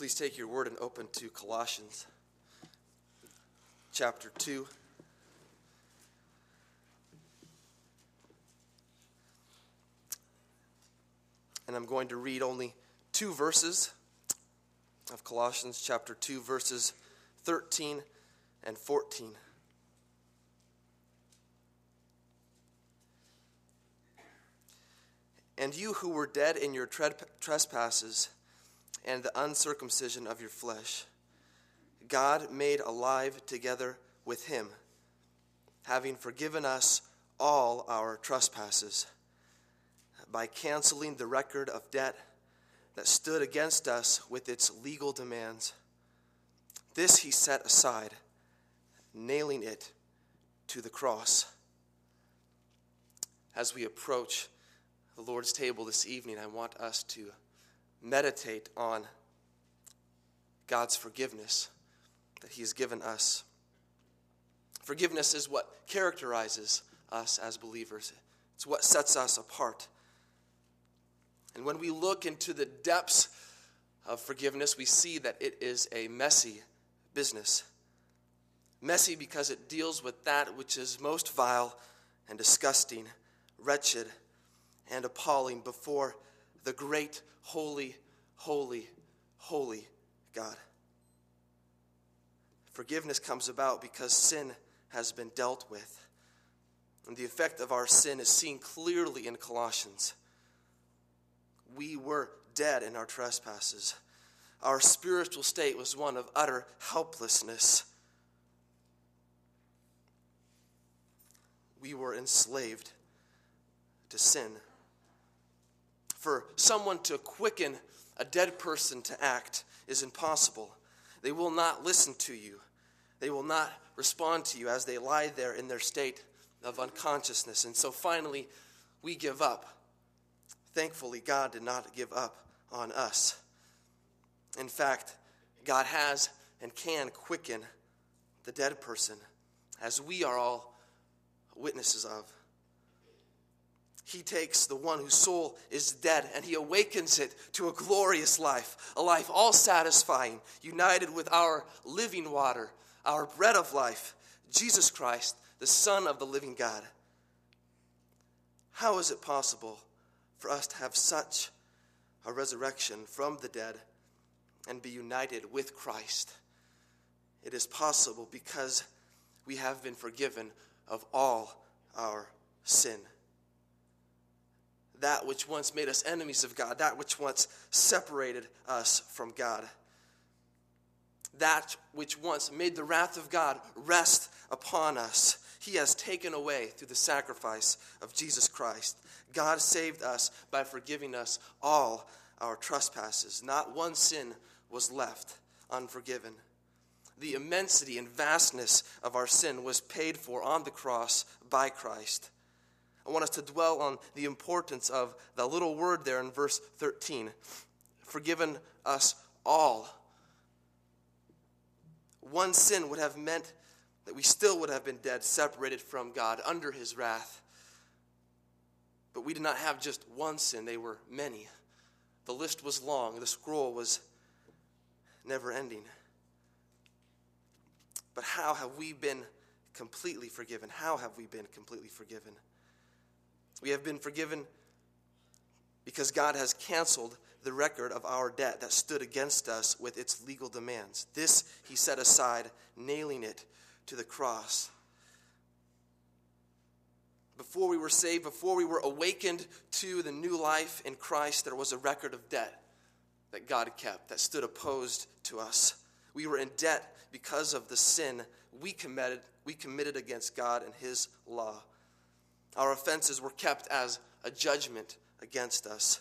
Please take your word and open to Colossians chapter 2. And I'm going to read only two verses of Colossians chapter 2, verses 13 and 14. And you who were dead in your trespasses and the uncircumcision of your flesh, God made alive together with him, having forgiven us all our trespasses, by canceling the record of debt that stood against us with its legal demands. This he set aside, nailing it to the cross. As we approach the Lord's table this evening, I want us to meditate on God's forgiveness that He has given us. Forgiveness is what characterizes us as believers, it's what sets us apart. And when we look into the depths of forgiveness, we see that it is a messy business. Messy because it deals with that which is most vile and disgusting, wretched, and appalling before the great, holy, holy, holy God. Forgiveness comes about because sin has been dealt with. And the effect of our sin is seen clearly in Colossians. We were dead in our trespasses. Our spiritual state was one of utter helplessness. We were enslaved to sin for someone to quicken a dead person to act is impossible. They will not listen to you, they will not respond to you as they lie there in their state of unconsciousness. And so finally, we give up. Thankfully, God did not give up on us. In fact, God has and can quicken the dead person, as we are all witnesses of. He takes the one whose soul is dead and he awakens it to a glorious life, a life all satisfying, united with our living water, our bread of life, Jesus Christ, the Son of the living God. How is it possible for us to have such a resurrection from the dead and be united with Christ? It is possible because we have been forgiven of all our sin that which once made us enemies of God, that which once separated us from God, that which once made the wrath of God rest upon us. He has taken away through the sacrifice of Jesus Christ. God saved us by forgiving us all our trespasses. Not one sin was left unforgiven. The immensity and vastness of our sin was paid for on the cross by Christ. I want us to dwell on the importance of the little word there in verse 13 forgiven us all. One sin would have meant that we still would have been dead, separated from God, under his wrath. But we did not have just one sin, they were many. The list was long, the scroll was never ending. But how have we been completely forgiven? How have we been completely forgiven? We have been forgiven because God has canceled the record of our debt that stood against us with its legal demands. This he set aside, nailing it to the cross. Before we were saved, before we were awakened to the new life in Christ, there was a record of debt that God kept that stood opposed to us. We were in debt because of the sin we committed, we committed against God and his law. Our offenses were kept as a judgment against us.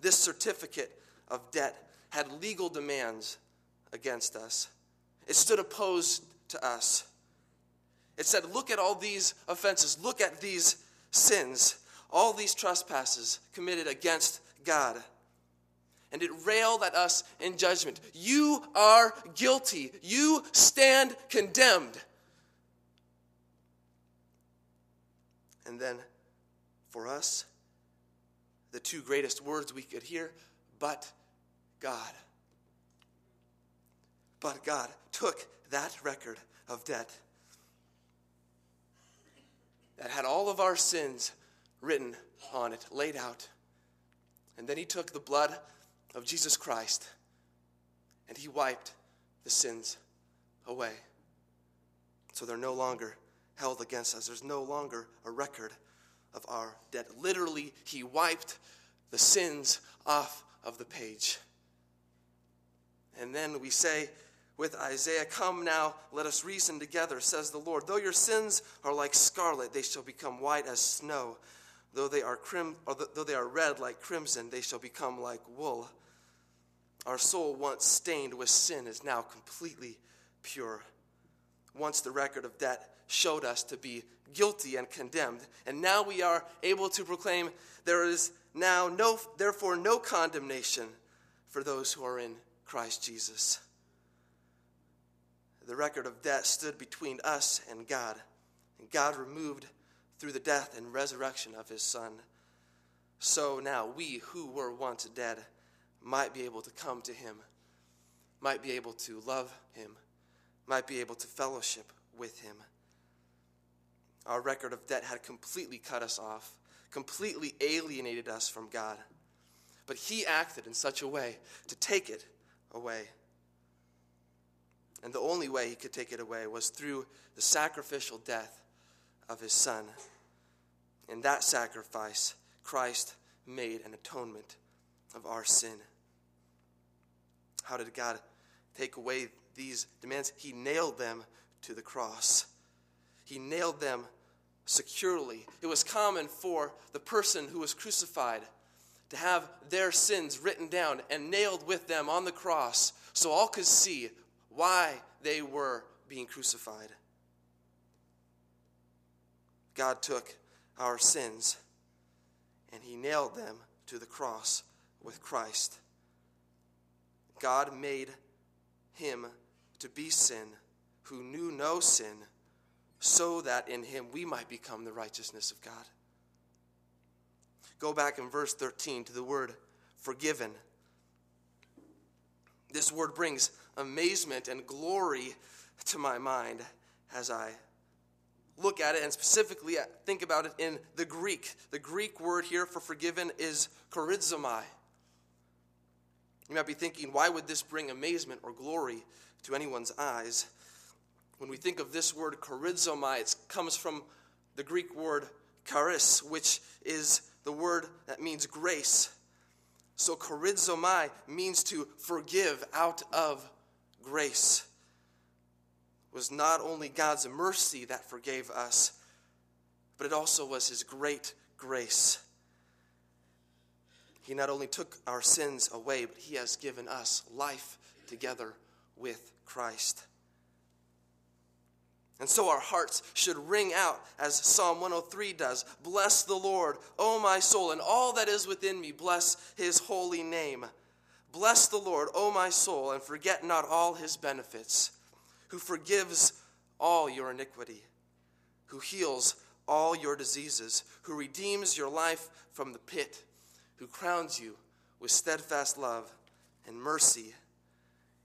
This certificate of debt had legal demands against us. It stood opposed to us. It said, Look at all these offenses, look at these sins, all these trespasses committed against God. And it railed at us in judgment. You are guilty. You stand condemned. And then for us, the two greatest words we could hear, but God. But God took that record of debt that had all of our sins written on it, laid out. And then he took the blood of Jesus Christ and he wiped the sins away. So they're no longer held against us. There's no longer a record of our debt. Literally, he wiped the sins off of the page. And then we say with Isaiah, Come now, let us reason together, says the Lord. Though your sins are like scarlet, they shall become white as snow. Though they are, crim- or though they are red like crimson, they shall become like wool. Our soul, once stained with sin, is now completely pure. Once the record of debt showed us to be guilty and condemned, and now we are able to proclaim there is now no, therefore, no condemnation for those who are in Christ Jesus. The record of debt stood between us and God, and God removed through the death and resurrection of his Son. So now we who were once dead might be able to come to him, might be able to love him, might be able to fellowship with him. Our record of debt had completely cut us off, completely alienated us from God. But he acted in such a way to take it away. And the only way he could take it away was through the sacrificial death of his son. In that sacrifice, Christ made an atonement of our sin. How did God take away these demands? He nailed them to the cross. He nailed them securely. It was common for the person who was crucified to have their sins written down and nailed with them on the cross so all could see why they were being crucified. God took our sins and he nailed them to the cross with Christ. God made him to be sin who knew no sin, so that in him we might become the righteousness of God. Go back in verse 13 to the word forgiven. This word brings amazement and glory to my mind as I look at it and specifically think about it in the Greek. The Greek word here for forgiven is charizomai. You might be thinking, why would this bring amazement or glory to anyone's eyes? When we think of this word charizomai, it comes from the Greek word charis, which is the word that means grace. So charizomai means to forgive out of grace. It was not only God's mercy that forgave us, but it also was his great grace. He not only took our sins away, but He has given us life together with Christ. And so our hearts should ring out as Psalm 103 does Bless the Lord, O my soul, and all that is within me, bless His holy name. Bless the Lord, O my soul, and forget not all His benefits, who forgives all your iniquity, who heals all your diseases, who redeems your life from the pit who crowns you with steadfast love and mercy.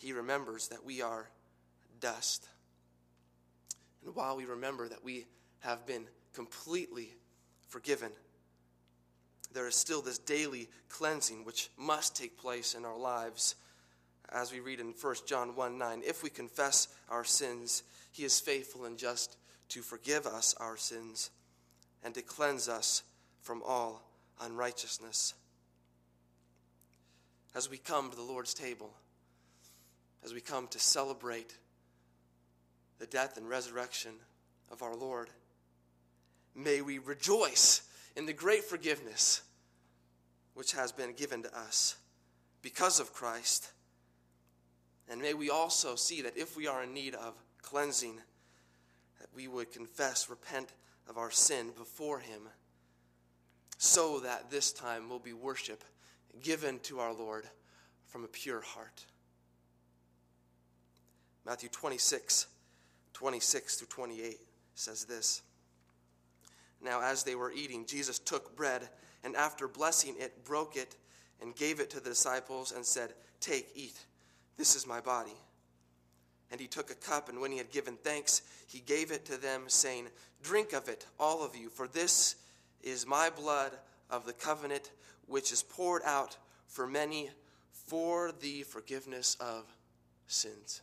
He remembers that we are dust. And while we remember that we have been completely forgiven, there is still this daily cleansing which must take place in our lives. As we read in 1 John 1 9, if we confess our sins, he is faithful and just to forgive us our sins and to cleanse us from all unrighteousness. As we come to the Lord's table, as we come to celebrate the death and resurrection of our Lord, may we rejoice in the great forgiveness which has been given to us because of Christ. And may we also see that if we are in need of cleansing, that we would confess, repent of our sin before Him, so that this time will be worship given to our Lord from a pure heart. Matthew 26, 26 through 28 says this. Now, as they were eating, Jesus took bread, and after blessing it, broke it and gave it to the disciples and said, Take, eat. This is my body. And he took a cup, and when he had given thanks, he gave it to them, saying, Drink of it, all of you, for this is my blood of the covenant, which is poured out for many for the forgiveness of sins.